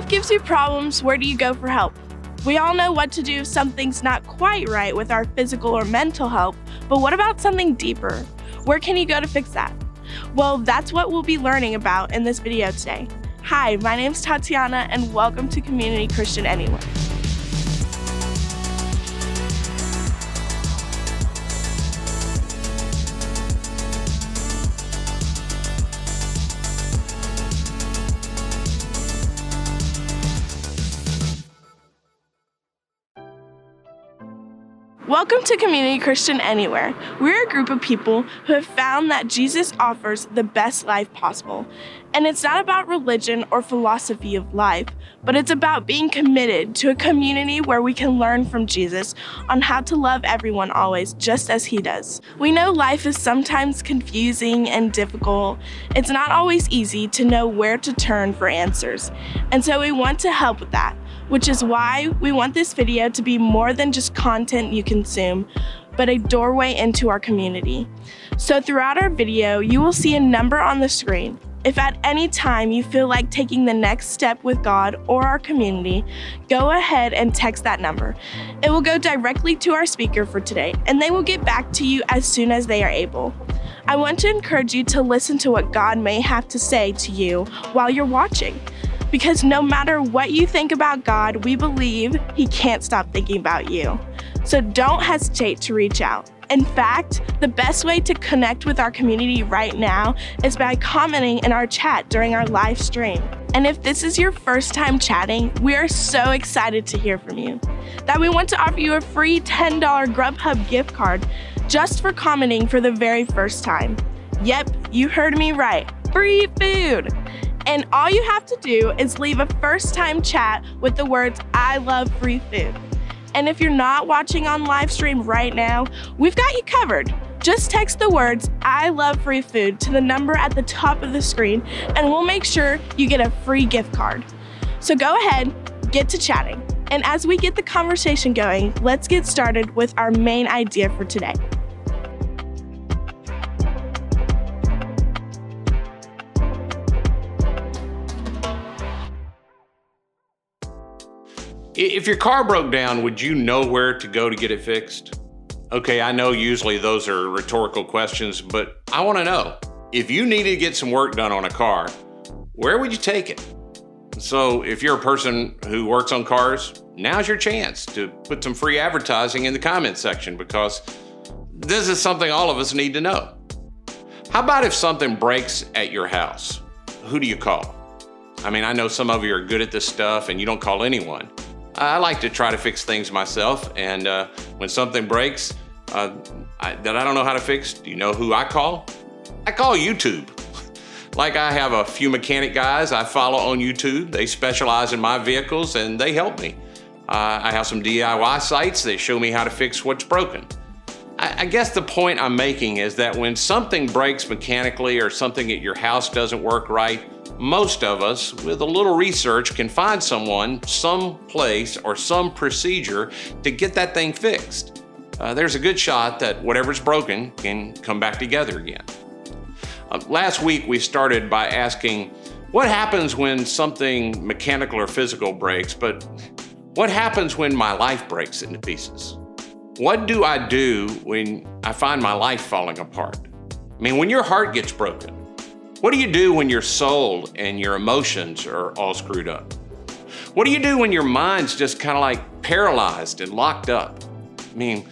life gives you problems, where do you go for help? We all know what to do if something's not quite right with our physical or mental health, but what about something deeper? Where can you go to fix that? Well, that's what we'll be learning about in this video today. Hi, my name's Tatiana, and welcome to Community Christian Anywhere. Welcome to Community Christian Anywhere. We're a group of people who have found that Jesus offers the best life possible. And it's not about religion or philosophy of life, but it's about being committed to a community where we can learn from Jesus on how to love everyone always, just as he does. We know life is sometimes confusing and difficult. It's not always easy to know where to turn for answers. And so we want to help with that which is why we want this video to be more than just content you consume, but a doorway into our community. So throughout our video, you will see a number on the screen. If at any time you feel like taking the next step with God or our community, go ahead and text that number. It will go directly to our speaker for today, and they will get back to you as soon as they are able. I want to encourage you to listen to what God may have to say to you while you're watching. Because no matter what you think about God, we believe He can't stop thinking about you. So don't hesitate to reach out. In fact, the best way to connect with our community right now is by commenting in our chat during our live stream. And if this is your first time chatting, we are so excited to hear from you. That we want to offer you a free $10 Grubhub gift card just for commenting for the very first time. Yep, you heard me right. Free food. And all you have to do is leave a first time chat with the words, I love free food. And if you're not watching on live stream right now, we've got you covered. Just text the words, I love free food to the number at the top of the screen, and we'll make sure you get a free gift card. So go ahead, get to chatting. And as we get the conversation going, let's get started with our main idea for today. If your car broke down, would you know where to go to get it fixed? Okay, I know usually those are rhetorical questions, but I want to know if you needed to get some work done on a car, where would you take it? So, if you're a person who works on cars, now's your chance to put some free advertising in the comments section because this is something all of us need to know. How about if something breaks at your house? Who do you call? I mean, I know some of you are good at this stuff and you don't call anyone. I like to try to fix things myself, and uh, when something breaks uh, I, that I don't know how to fix, do you know who I call? I call YouTube. like I have a few mechanic guys I follow on YouTube. They specialize in my vehicles and they help me. Uh, I have some DIY sites that show me how to fix what's broken. I, I guess the point I'm making is that when something breaks mechanically or something at your house doesn't work right, most of us, with a little research, can find someone, some place, or some procedure to get that thing fixed. Uh, there's a good shot that whatever's broken can come back together again. Uh, last week, we started by asking what happens when something mechanical or physical breaks, but what happens when my life breaks into pieces? What do I do when I find my life falling apart? I mean, when your heart gets broken, what do you do when your soul and your emotions are all screwed up? What do you do when your mind's just kind of like paralyzed and locked up? I mean,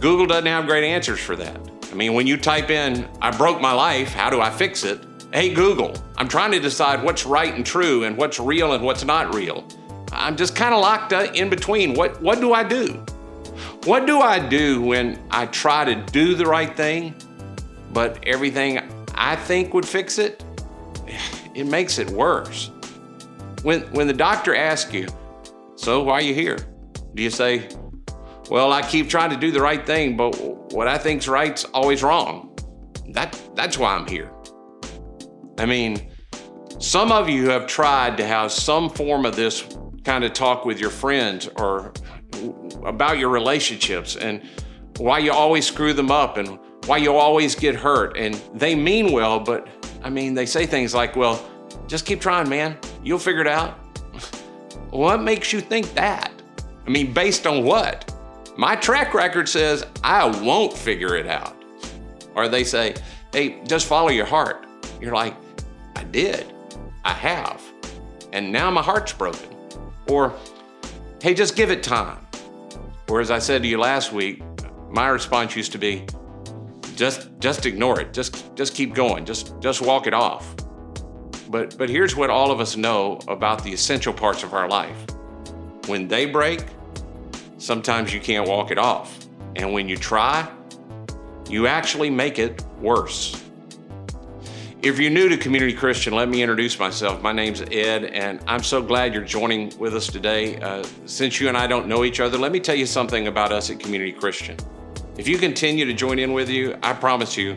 Google doesn't have great answers for that. I mean, when you type in, I broke my life, how do I fix it? Hey, Google, I'm trying to decide what's right and true and what's real and what's not real. I'm just kind of locked up in between. What, what do I do? What do I do when I try to do the right thing, but everything I think would fix it, it makes it worse. When, when the doctor asks you, So why are you here? Do you say, Well, I keep trying to do the right thing, but what I think's right's always wrong? That, that's why I'm here. I mean, some of you have tried to have some form of this kind of talk with your friends or about your relationships and why you always screw them up and why you always get hurt. And they mean well, but I mean, they say things like, well, just keep trying, man. You'll figure it out. What makes you think that? I mean, based on what? My track record says I won't figure it out. Or they say, hey, just follow your heart. You're like, I did. I have. And now my heart's broken. Or, hey, just give it time. Or as I said to you last week, my response used to be, just just ignore it. Just just keep going. Just just walk it off. But but here's what all of us know about the essential parts of our life. When they break, sometimes you can't walk it off. And when you try, you actually make it worse. If you're new to Community Christian, let me introduce myself. My name's Ed, and I'm so glad you're joining with us today. Uh, since you and I don't know each other, let me tell you something about us at Community Christian. If you continue to join in with you, I promise you,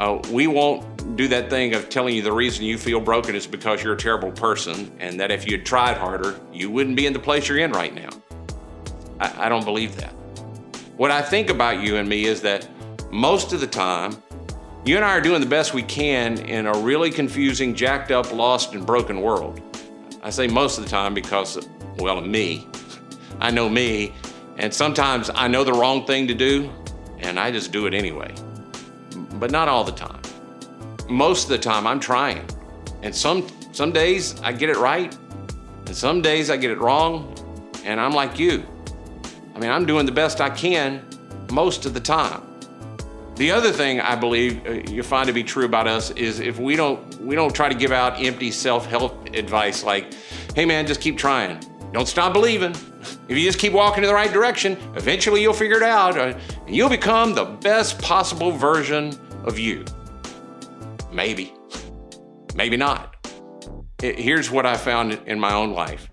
uh, we won't do that thing of telling you the reason you feel broken is because you're a terrible person, and that if you had tried harder, you wouldn't be in the place you're in right now. I, I don't believe that. What I think about you and me is that most of the time, you and I are doing the best we can in a really confusing, jacked up, lost, and broken world. I say most of the time because, well, me. I know me, and sometimes I know the wrong thing to do, and I just do it anyway. But not all the time. Most of the time, I'm trying. And some, some days I get it right, and some days I get it wrong, and I'm like you. I mean, I'm doing the best I can most of the time. The other thing I believe uh, you find to be true about us is if we don't we don't try to give out empty self-help advice like, "Hey man, just keep trying. Don't stop believing. If you just keep walking in the right direction, eventually you'll figure it out uh, and you'll become the best possible version of you." Maybe. Maybe not. Here's what I found in my own life.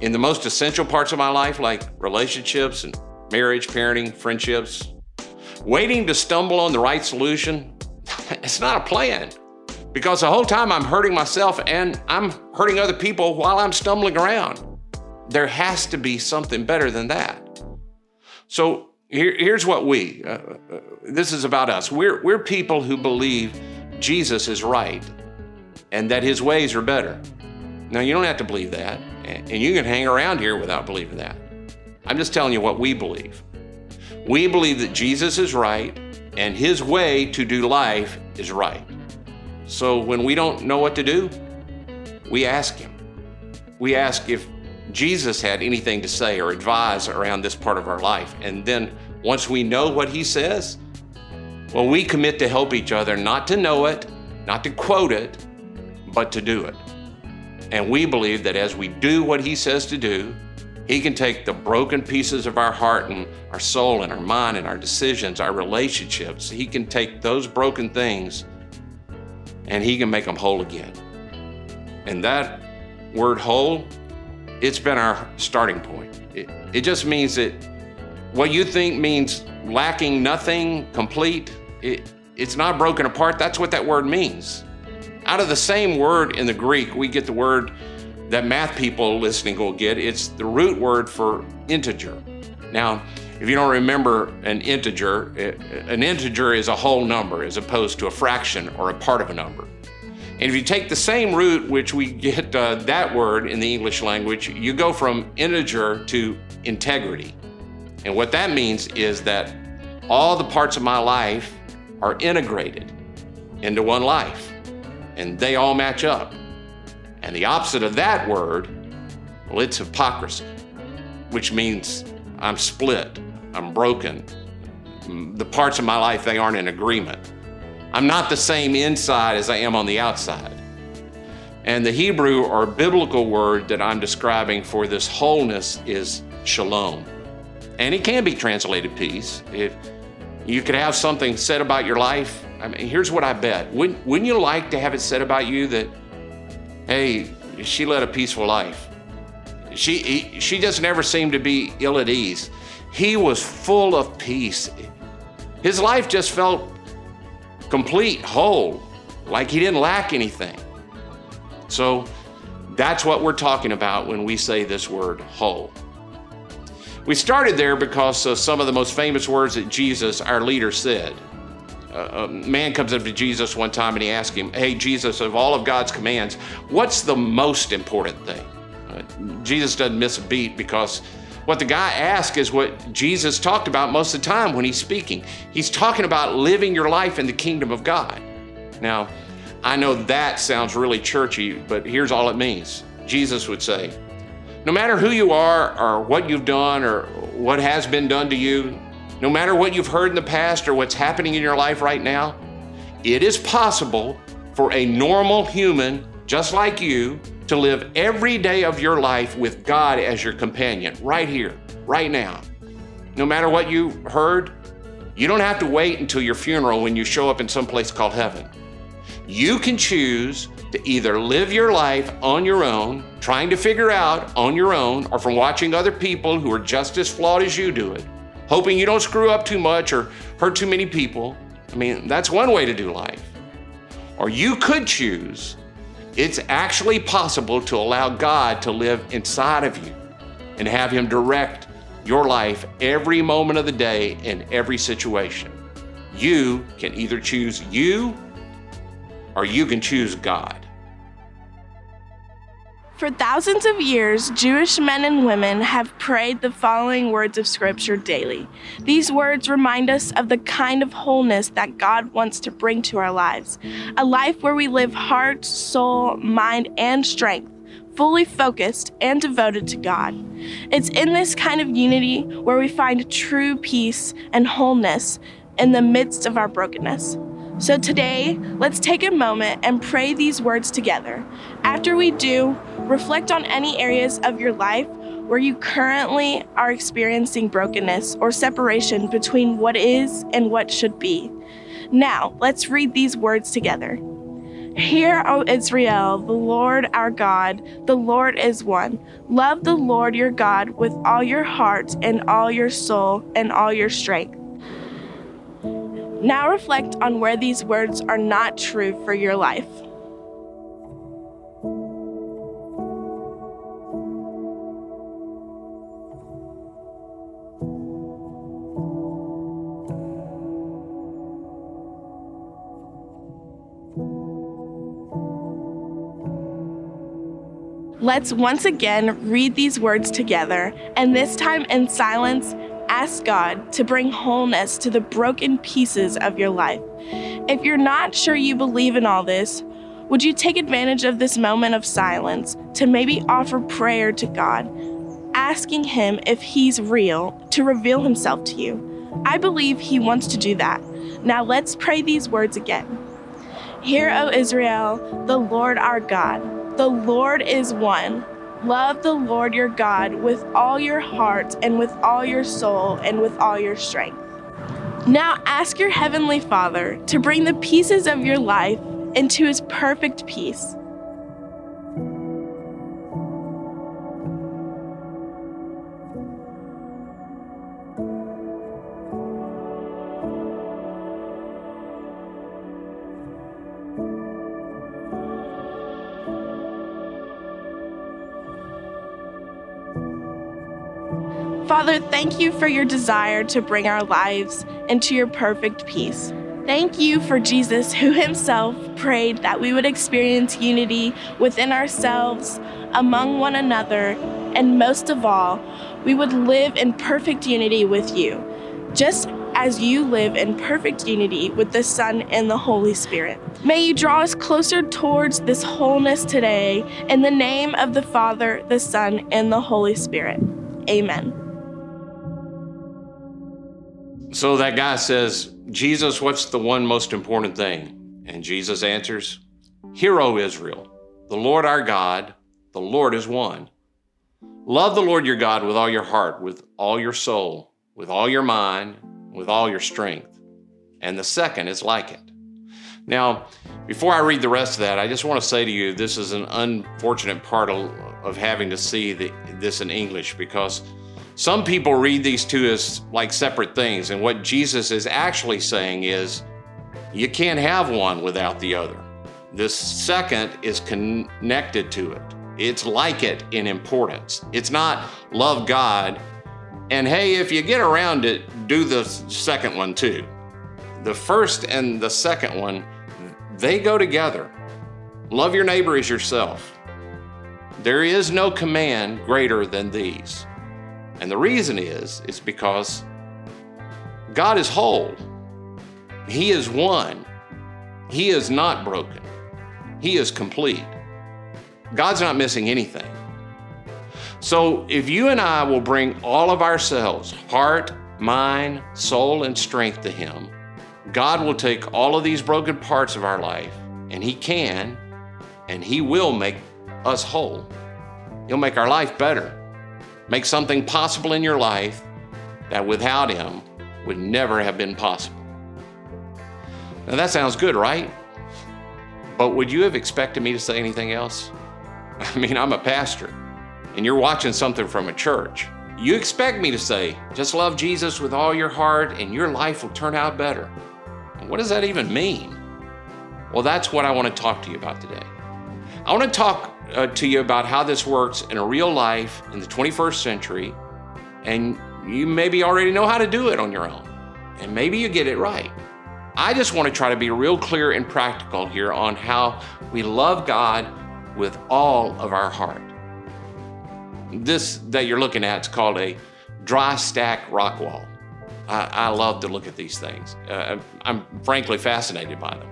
In the most essential parts of my life like relationships and marriage, parenting, friendships, waiting to stumble on the right solution, it's not a plan. Because the whole time I'm hurting myself and I'm hurting other people while I'm stumbling around. There has to be something better than that. So here, here's what we, uh, uh, this is about us. We're, we're people who believe Jesus is right and that his ways are better. Now, you don't have to believe that, and you can hang around here without believing that. I'm just telling you what we believe. We believe that Jesus is right and his way to do life is right. So when we don't know what to do, we ask him. We ask if Jesus had anything to say or advise around this part of our life. And then once we know what he says, well, we commit to help each other not to know it, not to quote it, but to do it. And we believe that as we do what he says to do, he can take the broken pieces of our heart and our soul and our mind and our decisions, our relationships. He can take those broken things and He can make them whole again. And that word whole, it's been our starting point. It, it just means that what you think means lacking nothing, complete, it, it's not broken apart. That's what that word means. Out of the same word in the Greek, we get the word that math people listening will get. It's the root word for integer. Now, if you don't remember an integer, an integer is a whole number as opposed to a fraction or a part of a number. And if you take the same root, which we get uh, that word in the English language, you go from integer to integrity. And what that means is that all the parts of my life are integrated into one life, and they all match up. And the opposite of that word, well, it's hypocrisy, which means I'm split, I'm broken. The parts of my life, they aren't in agreement. I'm not the same inside as I am on the outside. And the Hebrew or biblical word that I'm describing for this wholeness is shalom. And it can be translated peace. If you could have something said about your life, I mean, here's what I bet. Wouldn't, wouldn't you like to have it said about you that hey, she led a peaceful life. She, he, she just never seemed to be ill at ease. He was full of peace. His life just felt complete, whole, like he didn't lack anything. So that's what we're talking about when we say this word whole. We started there because of some of the most famous words that Jesus, our leader, said a man comes up to Jesus one time and he asks him, Hey, Jesus, of all of God's commands, what's the most important thing? Uh, Jesus doesn't miss a beat because what the guy asked is what Jesus talked about most of the time when he's speaking. He's talking about living your life in the kingdom of God. Now, I know that sounds really churchy, but here's all it means. Jesus would say, no matter who you are or what you've done or what has been done to you, no matter what you've heard in the past or what's happening in your life right now, it is possible for a normal human just like you to live every day of your life with God as your companion, right here, right now. No matter what you heard, you don't have to wait until your funeral when you show up in some place called heaven. You can choose to either live your life on your own, trying to figure out on your own, or from watching other people who are just as flawed as you do it, hoping you don't screw up too much or hurt too many people. I mean, that's one way to do life. Or you could choose it's actually possible to allow God to live inside of you and have Him direct your life every moment of the day in every situation. You can either choose you or you can choose God. For thousands of years, Jewish men and women have prayed the following words of Scripture daily. These words remind us of the kind of wholeness that God wants to bring to our lives a life where we live heart, soul, mind, and strength, fully focused and devoted to God. It's in this kind of unity where we find true peace and wholeness in the midst of our brokenness. So today, let's take a moment and pray these words together. After we do, reflect on any areas of your life where you currently are experiencing brokenness or separation between what is and what should be. Now, let's read these words together. Hear, O Israel, the Lord our God, the Lord is one. Love the Lord your God with all your heart and all your soul and all your strength. Now reflect on where these words are not true for your life. Let's once again read these words together, and this time in silence ask God to bring wholeness to the broken pieces of your life. If you're not sure you believe in all this, would you take advantage of this moment of silence to maybe offer prayer to God, asking Him if He's real to reveal Himself to you? I believe He wants to do that. Now let's pray these words again. Hear, O Israel, the Lord our God, the Lord is one. Love the Lord your God with all your heart and with all your soul and with all your strength. Now ask your Heavenly Father to bring the pieces of your life into His perfect peace. Father, thank you for your desire to bring our lives into your perfect peace. Thank you for Jesus, who himself prayed that we would experience unity within ourselves, among one another, and most of all, we would live in perfect unity with you, just as you live in perfect unity with the Son and the Holy Spirit. May you draw us closer towards this wholeness today in the name of the Father, the Son, and the Holy Spirit. Amen. So that guy says, Jesus, what's the one most important thing? And Jesus answers, Hear, O Israel, the Lord our God, the Lord is one. Love the Lord your God with all your heart, with all your soul, with all your mind, with all your strength. And the second is like it. Now, before I read the rest of that, I just want to say to you this is an unfortunate part of, of having to see the, this in English because some people read these two as like separate things, and what Jesus is actually saying is you can't have one without the other. This second is connected to it. It's like it in importance. It's not love God, and hey, if you get around it, do the second one too. The first and the second one, they go together. Love your neighbor as yourself. There is no command greater than these. And the reason is, is because God is whole. He is one. He is not broken. He is complete. God's not missing anything. So if you and I will bring all of ourselves, heart, mind, soul, and strength to Him, God will take all of these broken parts of our life, and He can, and He will make us whole. He'll make our life better, make something possible in your life that without Him would never have been possible. Now that sounds good, right? But would you have expected me to say anything else? I mean, I'm a pastor, and you're watching something from a church. You expect me to say, just love Jesus with all your heart, and your life will turn out better. What does that even mean? Well, that's what I want to talk to you about today. I want to talk uh, to you about how this works in a real life in the 21st century, and you maybe already know how to do it on your own, and maybe you get it right. I just want to try to be real clear and practical here on how we love God with all of our heart. This that you're looking at is called a dry stack rock wall. I, I love to look at these things. Uh, I'm frankly fascinated by them.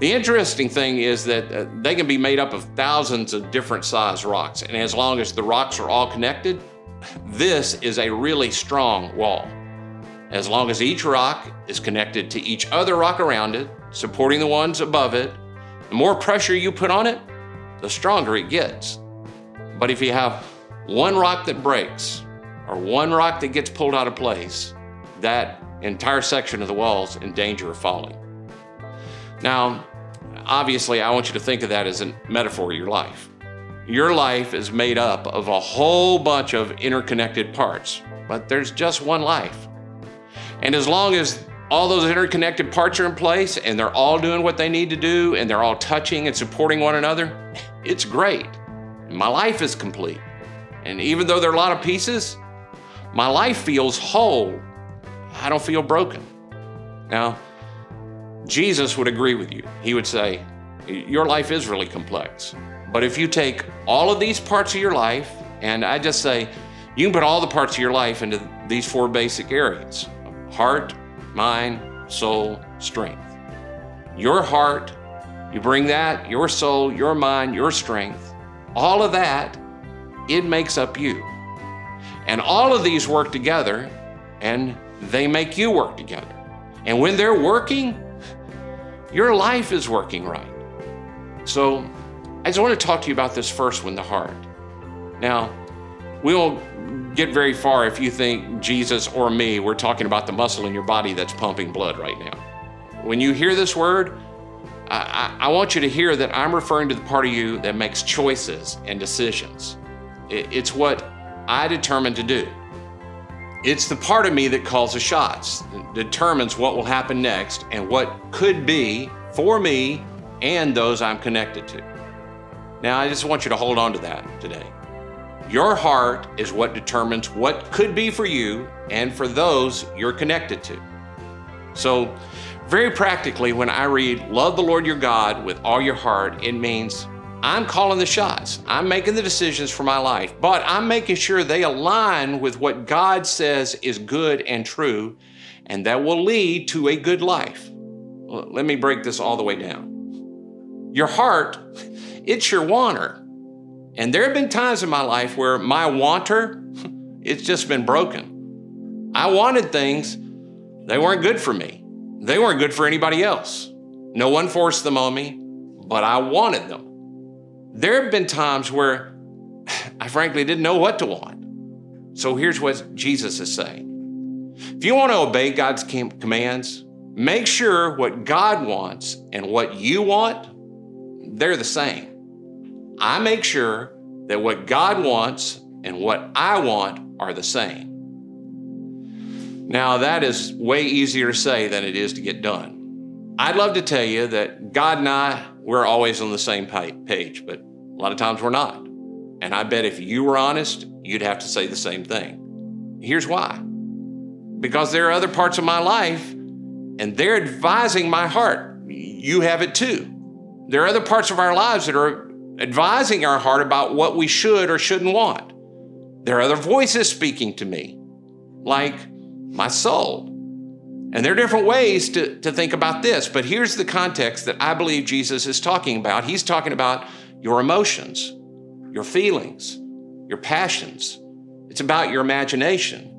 The interesting thing is that uh, they can be made up of thousands of different size rocks, and as long as the rocks are all connected, this is a really strong wall. As long as each rock is connected to each other rock around it, supporting the ones above it, the more pressure you put on it, the stronger it gets. But if you have one rock that breaks or one rock that gets pulled out of place, that entire section of the wall is in danger of falling. Now, obviously, I want you to think of that as a metaphor of your life. Your life is made up of a whole bunch of interconnected parts, but there's just one life. And as long as all those interconnected parts are in place and they're all doing what they need to do and they're all touching and supporting one another, it's great. My life is complete. And even though there are a lot of pieces, my life feels whole. I don't feel broken. Now, Jesus would agree with you. He would say, Your life is really complex. But if you take all of these parts of your life, and I just say, you can put all the parts of your life into these four basic areas heart, mind, soul, strength. Your heart, you bring that, your soul, your mind, your strength, all of that, it makes up you. And all of these work together and they make you work together. And when they're working, your life is working right. So I just want to talk to you about this first one, the heart. Now, we won't get very far if you think Jesus or me, we're talking about the muscle in your body that's pumping blood right now. When you hear this word, I, I, want you to hear that I'm referring to the part of you that makes choices and decisions. It, it's what I determine to do. It's the part of me that calls the shots, determines what will happen next and what could be for me and those I'm connected to. Now, I just want you to hold on to that today. Your heart is what determines what could be for you and for those you're connected to. So, very practically, when I read, Love the Lord your God with all your heart, it means I'm calling the shots. I'm making the decisions for my life, but I'm making sure they align with what God says is good and true, and that will lead to a good life. Let me break this all the way down. Your heart, it's your wanter. And there have been times in my life where my wanter, it's just been broken. I wanted things, they weren't good for me. They weren't good for anybody else. No one forced them on me, but I wanted them. There have been times where I frankly didn't know what to want. So here's what Jesus is saying If you want to obey God's commands, make sure what God wants and what you want, they're the same. I make sure that what God wants and what I want are the same. Now, that is way easier to say than it is to get done. I'd love to tell you that God and I we're always on the same page, but a lot of times we're not. And I bet if you were honest, you'd have to say the same thing. Here's why because there are other parts of my life, and they're advising my heart. You have it too. There are other parts of our lives that are advising our heart about what we should or shouldn't want. There are other voices speaking to me, like my soul. And there are different ways to, to think about this, but here's the context that I believe Jesus is talking about. He's talking about your emotions, your feelings, your passions. It's about your imagination.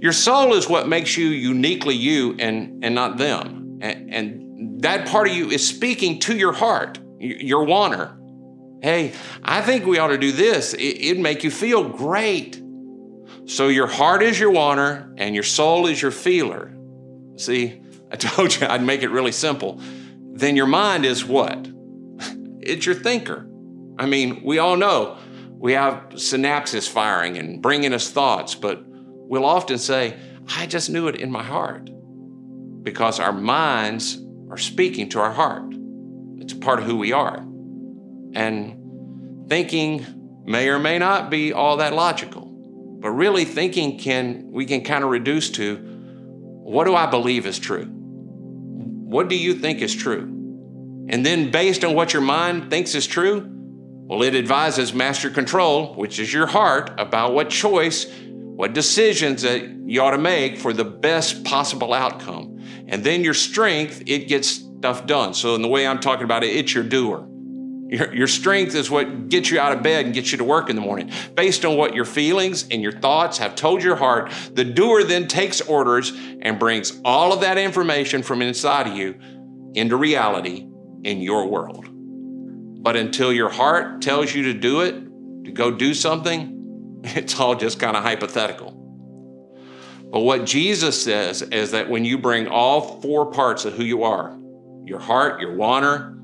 Your soul is what makes you uniquely you and, and not them. And, and that part of you is speaking to your heart, your wanter. Hey, I think we ought to do this. It, would make you feel great. So your heart is your wanter and your soul is your feeler. See, I told you I'd make it really simple. Then your mind is what? It's your thinker. I mean, we all know we have synapses firing and bringing us thoughts, but we'll often say, I just knew it in my heart because our minds are speaking to our heart. It's a part of who we are. And thinking may or may not be all that logical, but really thinking can, we can kind of reduce to what do I believe is true? What do you think is true? And then, based on what your mind thinks is true, well, it advises master control, which is your heart, about what choice, what decisions that you ought to make for the best possible outcome. And then your strength, it gets stuff done. So, in the way I'm talking about it, it's your doer. Your, your strength is what gets you out of bed and gets you to work in the morning. Based on what your feelings and your thoughts have told your heart, the doer then takes orders and brings all of that information from inside of you into reality in your world. But until your heart tells you to do it, to go do something, it's all just kind of hypothetical. But what Jesus says is that when you bring all four parts of who you are your heart, your wanter,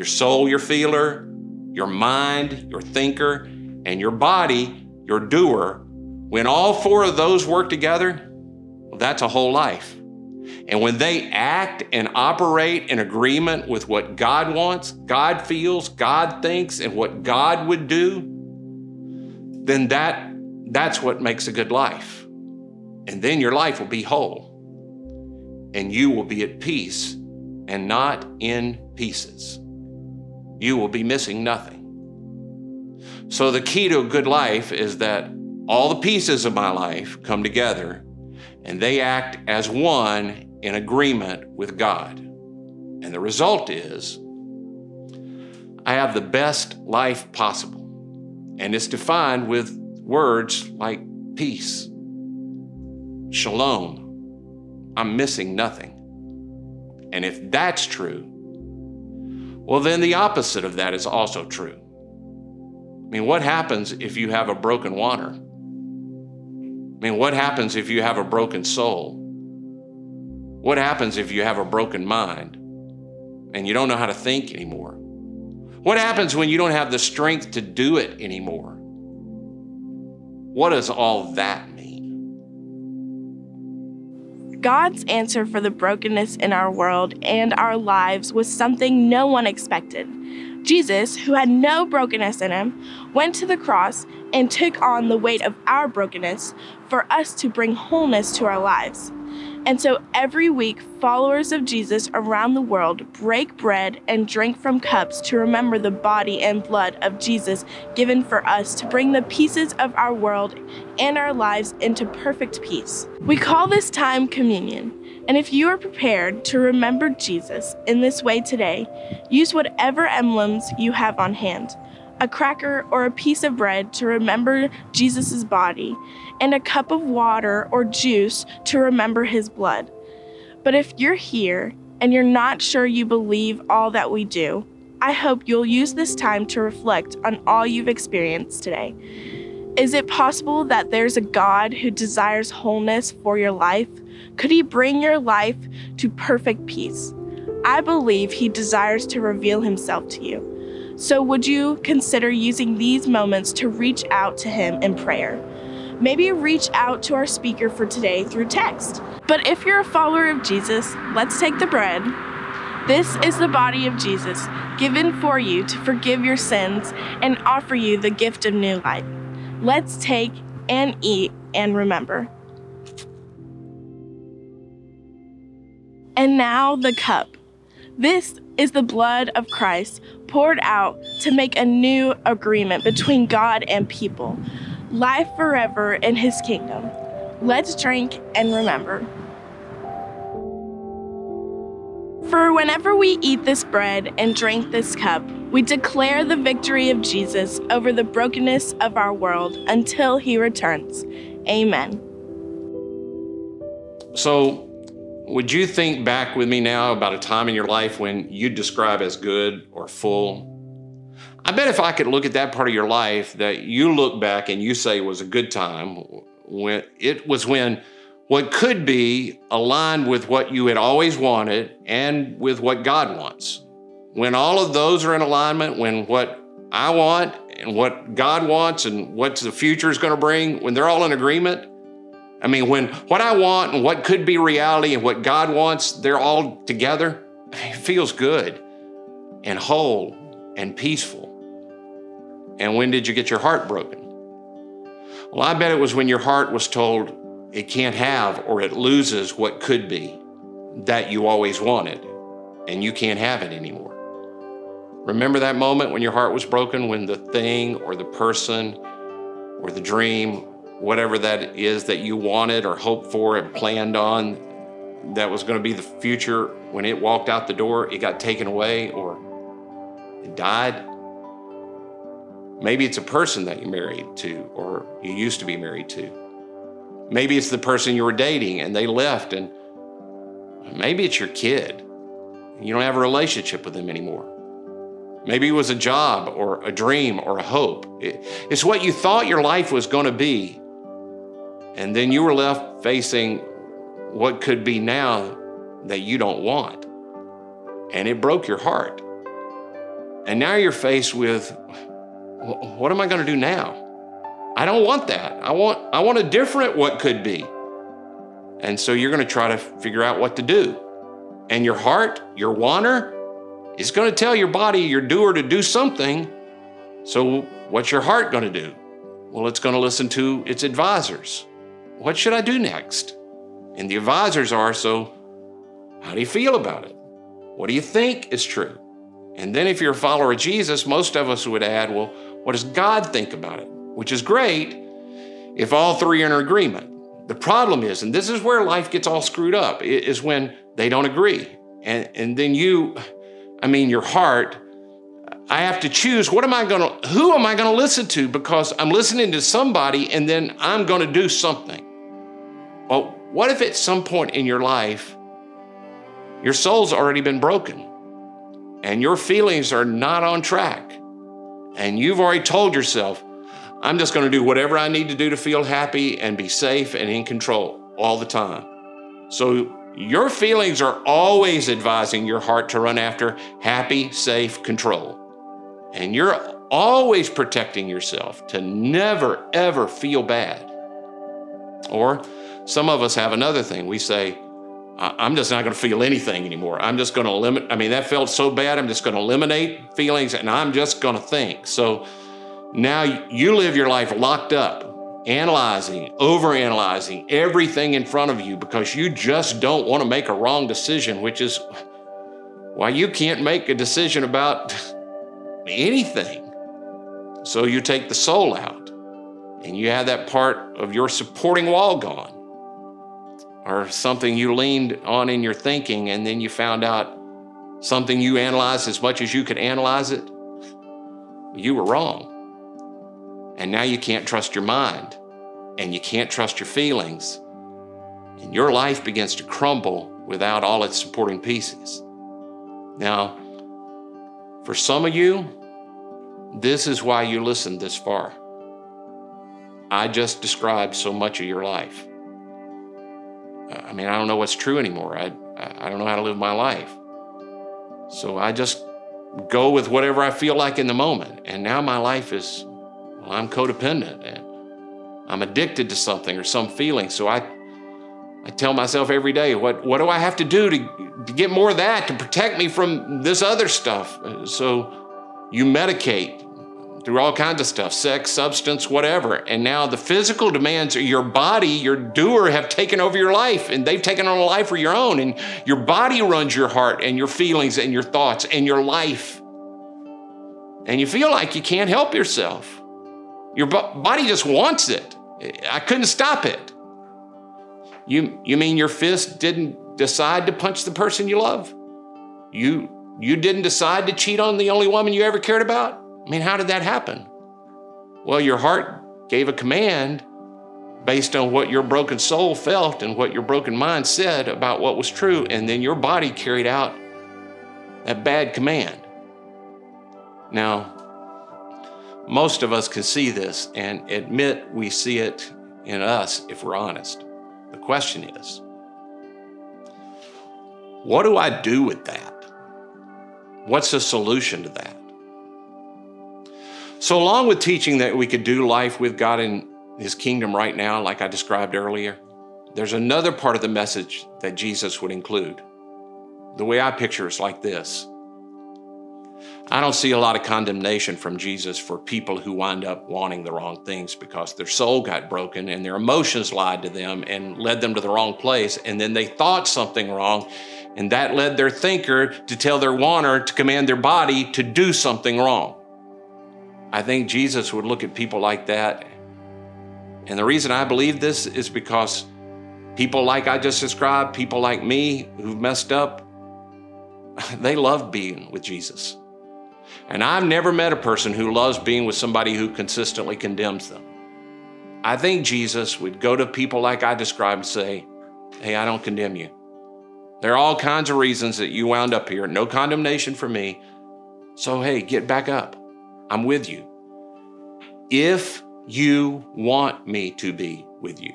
your soul, your feeler, your mind, your thinker, and your body, your doer, when all four of those work together, well, that's a whole life. And when they act and operate in agreement with what God wants, God feels, God thinks, and what God would do, then that, that's what makes a good life. And then your life will be whole. And you will be at peace and not in pieces you will be missing nothing. So, the key to a good life is that all the pieces of my life come together and they act as one in agreement with God. And the result is I have the best life possible. And it's defined with words like peace, shalom. I'm missing nothing. And if that's true, well, then the opposite of that is also true. I mean, what happens if you have a broken wanter? I mean, what happens if you have a broken soul? What happens if you have a broken mind and you don't know how to think anymore? What happens when you don't have the strength to do it anymore? What does all that mean? God's answer for the brokenness in our world and our lives was something no one expected. Jesus, who had no brokenness in him, went to the cross and took on the weight of our brokenness for us to bring wholeness to our lives. And so every week, followers of Jesus around the world break bread and drink from cups to remember the body and blood of Jesus given for us to bring the pieces of our world and our lives into perfect peace. We call this time communion. And if you are prepared to remember Jesus in this way today, use whatever emblems you have on hand a cracker or a piece of bread to remember Jesus' body, and a cup of water or juice to remember his blood. But if you're here and you're not sure you believe all that we do, I hope you'll use this time to reflect on all you've experienced today. Is it possible that there's a God who desires wholeness for your life? Could he bring your life to perfect peace? I believe he desires to reveal himself to you. So, would you consider using these moments to reach out to Him in prayer? Maybe reach out to our speaker for today through text. But if you're a follower of Jesus, let's take the bread. This is the body of Jesus, given for you to forgive your sins and offer you the gift of new life. Let's take and eat and remember. And now the cup. This is the blood of Christ poured out to make a new agreement between God and people, life forever in his kingdom. Let's drink and remember. For whenever we eat this bread and drink this cup, we declare the victory of Jesus over the brokenness of our world until he returns. Amen. So, would you think back with me now about a time in your life when you'd describe as good or full? I bet if I could look at that part of your life that you look back and you say was a good time, when it was when what could be aligned with what you had always wanted and with what God wants. When all of those are in alignment, when what I want and what God wants and what the future is going to bring, when they're all in agreement, I mean, when what I want and what could be reality and what God wants, they're all together, it feels good and whole and peaceful. And when did you get your heart broken? Well, I bet it was when your heart was told it can't have or it loses what could be that you always wanted, and you can't have it anymore. Remember that moment when your heart was broken, when the thing or the person or the dream, whatever that is that you wanted or hoped for and planned on, that was going to be the future, when it walked out the door, it got taken away or it died? Maybe it's a person that you're married to or you used to be married to. Maybe it's the person you were dating and they left, and maybe it's your kid. You don't have a relationship with them anymore. Maybe it was a job or a dream or a hope. It's what you thought your life was going to be. And then you were left facing what could be now that you don't want. And it broke your heart. And now you're faced with what am I going to do now? I don't want that. I want I want a different what could be. And so you're going to try to figure out what to do. And your heart, your wanter, is going to tell your body, your doer, to do something. So what's your heart going to do? Well, it's going to listen to its advisors. What should I do next? And the advisors are so, how do you feel about it? What do you think is true? And then if you're a follower of Jesus, most of us would add, well, what does God think about it? which is great if all three are in agreement. The problem is, and this is where life gets all screwed up, is when they don't agree. And, and then you, I mean, your heart, I have to choose what am I going to, who am I going to listen to? Because I'm listening to somebody and then I'm going to do something. Well, what if at some point in your life, your soul's already been broken and your feelings are not on track? And you've already told yourself, I'm just going to do whatever I need to do to feel happy and be safe and in control all the time. So your feelings are always advising your heart to run after happy, safe control. And you're always protecting yourself to never, ever feel bad. Or some of us have another thing. We say, I'm just not going to feel anything anymore. I'm just going to limit. I mean, that felt so bad. I'm just going to eliminate feelings and I'm just going to think. So now you live your life locked up, analyzing, overanalyzing everything in front of you because you just don't want to make a wrong decision, which is why you can't make a decision about anything. So you take the soul out and you have that part of your supporting wall gone or something you leaned on in your thinking and then you found out something you analyzed as much as you could analyze it, you were wrong. And now you can't trust your mind and you can't trust your feelings. And your life begins to crumble without all its supporting pieces. Now, for some of you, this is why you listened this far. I just described so much of your life. I mean, I don't know what's true anymore. I, I don't know how to live my life. So I just go with whatever I feel like in the moment. And now my life is well, I'm codependent and I'm addicted to something or some feeling. So I, I tell myself every day, what, what do I have to do to, to get more of that to protect me from this other stuff? So you medicate through all kinds of stuff sex, substance, whatever. And now the physical demands of your body, your doer, have taken over your life and they've taken on a life of your own. And your body runs your heart and your feelings and your thoughts and your life. And you feel like you can't help yourself. Your body just wants it. I couldn't stop it. You, you mean your fist didn't decide to punch the person you love? You, you didn't decide to cheat on the only woman you ever cared about? I mean, how did that happen? Well, your heart gave a command based on what your broken soul felt and what your broken mind said about what was true, and then your body carried out that bad command. Now, most of us can see this and admit we see it in us if we're honest. The question is, what do I do with that? What's the solution to that? So, along with teaching that we could do life with God in His kingdom right now, like I described earlier, there's another part of the message that Jesus would include. The way I picture it's like this I don't see a lot of condemnation from Jesus for people who wind up wanting the wrong things because their soul got broken and their emotions lied to them and led them to the wrong place. And then they thought something wrong, and that led their thinker to tell their wanter to command their body to do something wrong. I think Jesus would look at people like that. And the reason I believe this is because people like I just described, people like me who've messed up, they love being with Jesus. And I've never met a person who loves being with somebody who consistently condemns them. I think Jesus would go to people like I described and say, Hey, I don't condemn you. There are all kinds of reasons that you wound up here. No condemnation for me. So, hey, get back up. I'm with you. If you want me to be with you,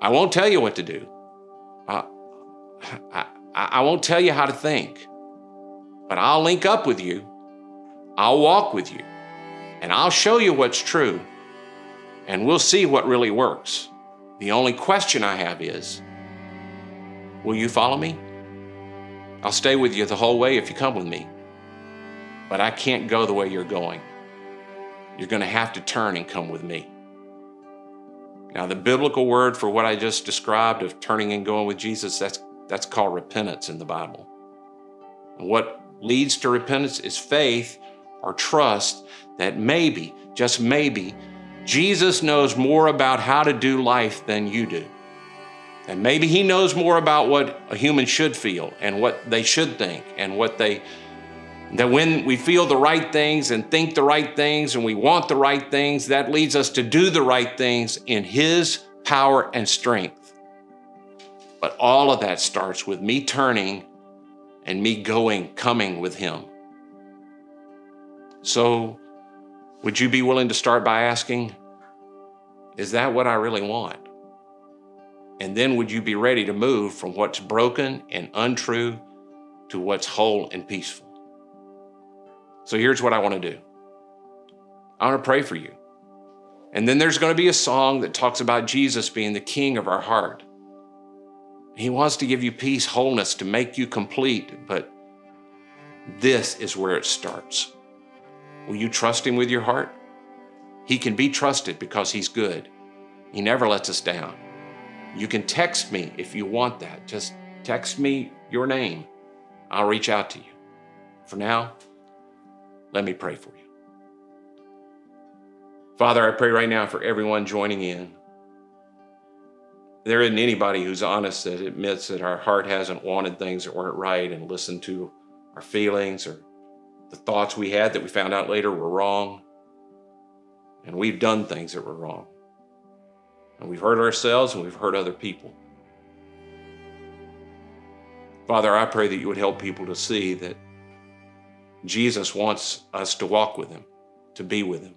I won't tell you what to do. I, I, I won't tell you how to think, but I'll link up with you. I'll walk with you, and I'll show you what's true, and we'll see what really works. The only question I have is Will you follow me? I'll stay with you the whole way if you come with me but I can't go the way you're going. You're going to have to turn and come with me. Now, the biblical word for what I just described of turning and going with Jesus, that's, that's called repentance in the Bible. And what leads to repentance is faith or trust that maybe, just maybe, Jesus knows more about how to do life than you do. And maybe he knows more about what a human should feel and what they should think and what they that when we feel the right things and think the right things and we want the right things, that leads us to do the right things in His power and strength. But all of that starts with me turning and me going, coming with Him. So, would you be willing to start by asking, Is that what I really want? And then would you be ready to move from what's broken and untrue to what's whole and peaceful? So here's what I want to do I want to pray for you. And then there's going to be a song that talks about Jesus being the king of our heart. He wants to give you peace, wholeness, to make you complete, but this is where it starts. Will you trust Him with your heart? He can be trusted because He's good. He never lets us down. You can text me if you want that. Just text me your name. I'll reach out to you. For now, let me pray for you. Father, I pray right now for everyone joining in. There isn't anybody who's honest that admits that our heart hasn't wanted things that weren't right and listened to our feelings or the thoughts we had that we found out later were wrong. And we've done things that were wrong. And we've hurt ourselves and we've hurt other people. Father, I pray that you would help people to see that Jesus wants us to walk with him, to be with him.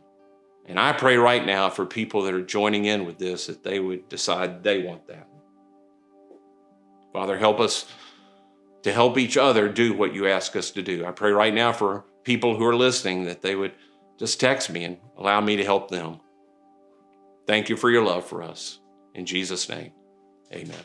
And I pray right now for people that are joining in with this that they would decide they want that. Father, help us to help each other do what you ask us to do. I pray right now for people who are listening that they would just text me and allow me to help them. Thank you for your love for us. In Jesus' name, amen.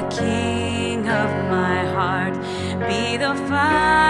The king of my heart. Be the fire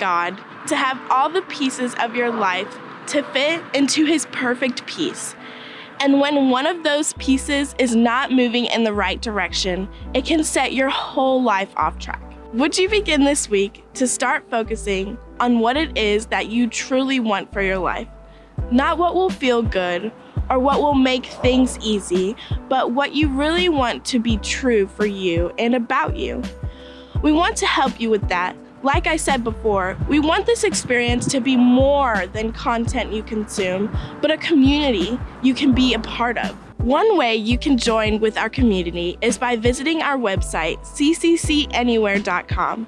God to have all the pieces of your life to fit into His perfect peace. And when one of those pieces is not moving in the right direction, it can set your whole life off track. Would you begin this week to start focusing on what it is that you truly want for your life? Not what will feel good or what will make things easy, but what you really want to be true for you and about you. We want to help you with that. Like I said before, we want this experience to be more than content you consume, but a community you can be a part of. One way you can join with our community is by visiting our website, cccanywhere.com.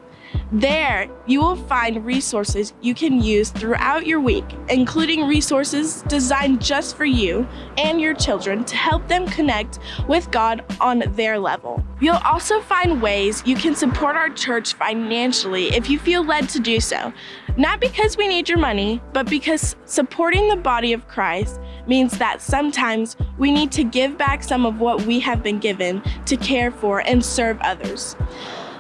There, you will find resources you can use throughout your week, including resources designed just for you and your children to help them connect with God on their level. You'll also find ways you can support our church financially if you feel led to do so. Not because we need your money, but because supporting the body of Christ means that sometimes we need to give back some of what we have been given to care for and serve others.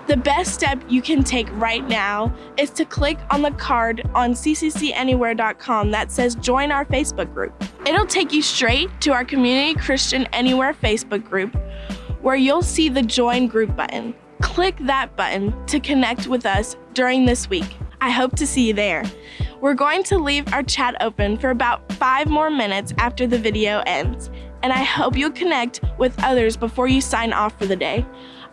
The best step you can take right now is to click on the card on cccanywhere.com that says join our Facebook group. It'll take you straight to our Community Christian Anywhere Facebook group where you'll see the join group button. Click that button to connect with us during this week. I hope to see you there. We're going to leave our chat open for about five more minutes after the video ends, and I hope you'll connect with others before you sign off for the day.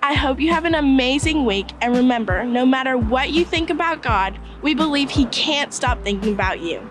I hope you have an amazing week, and remember no matter what you think about God, we believe He can't stop thinking about you.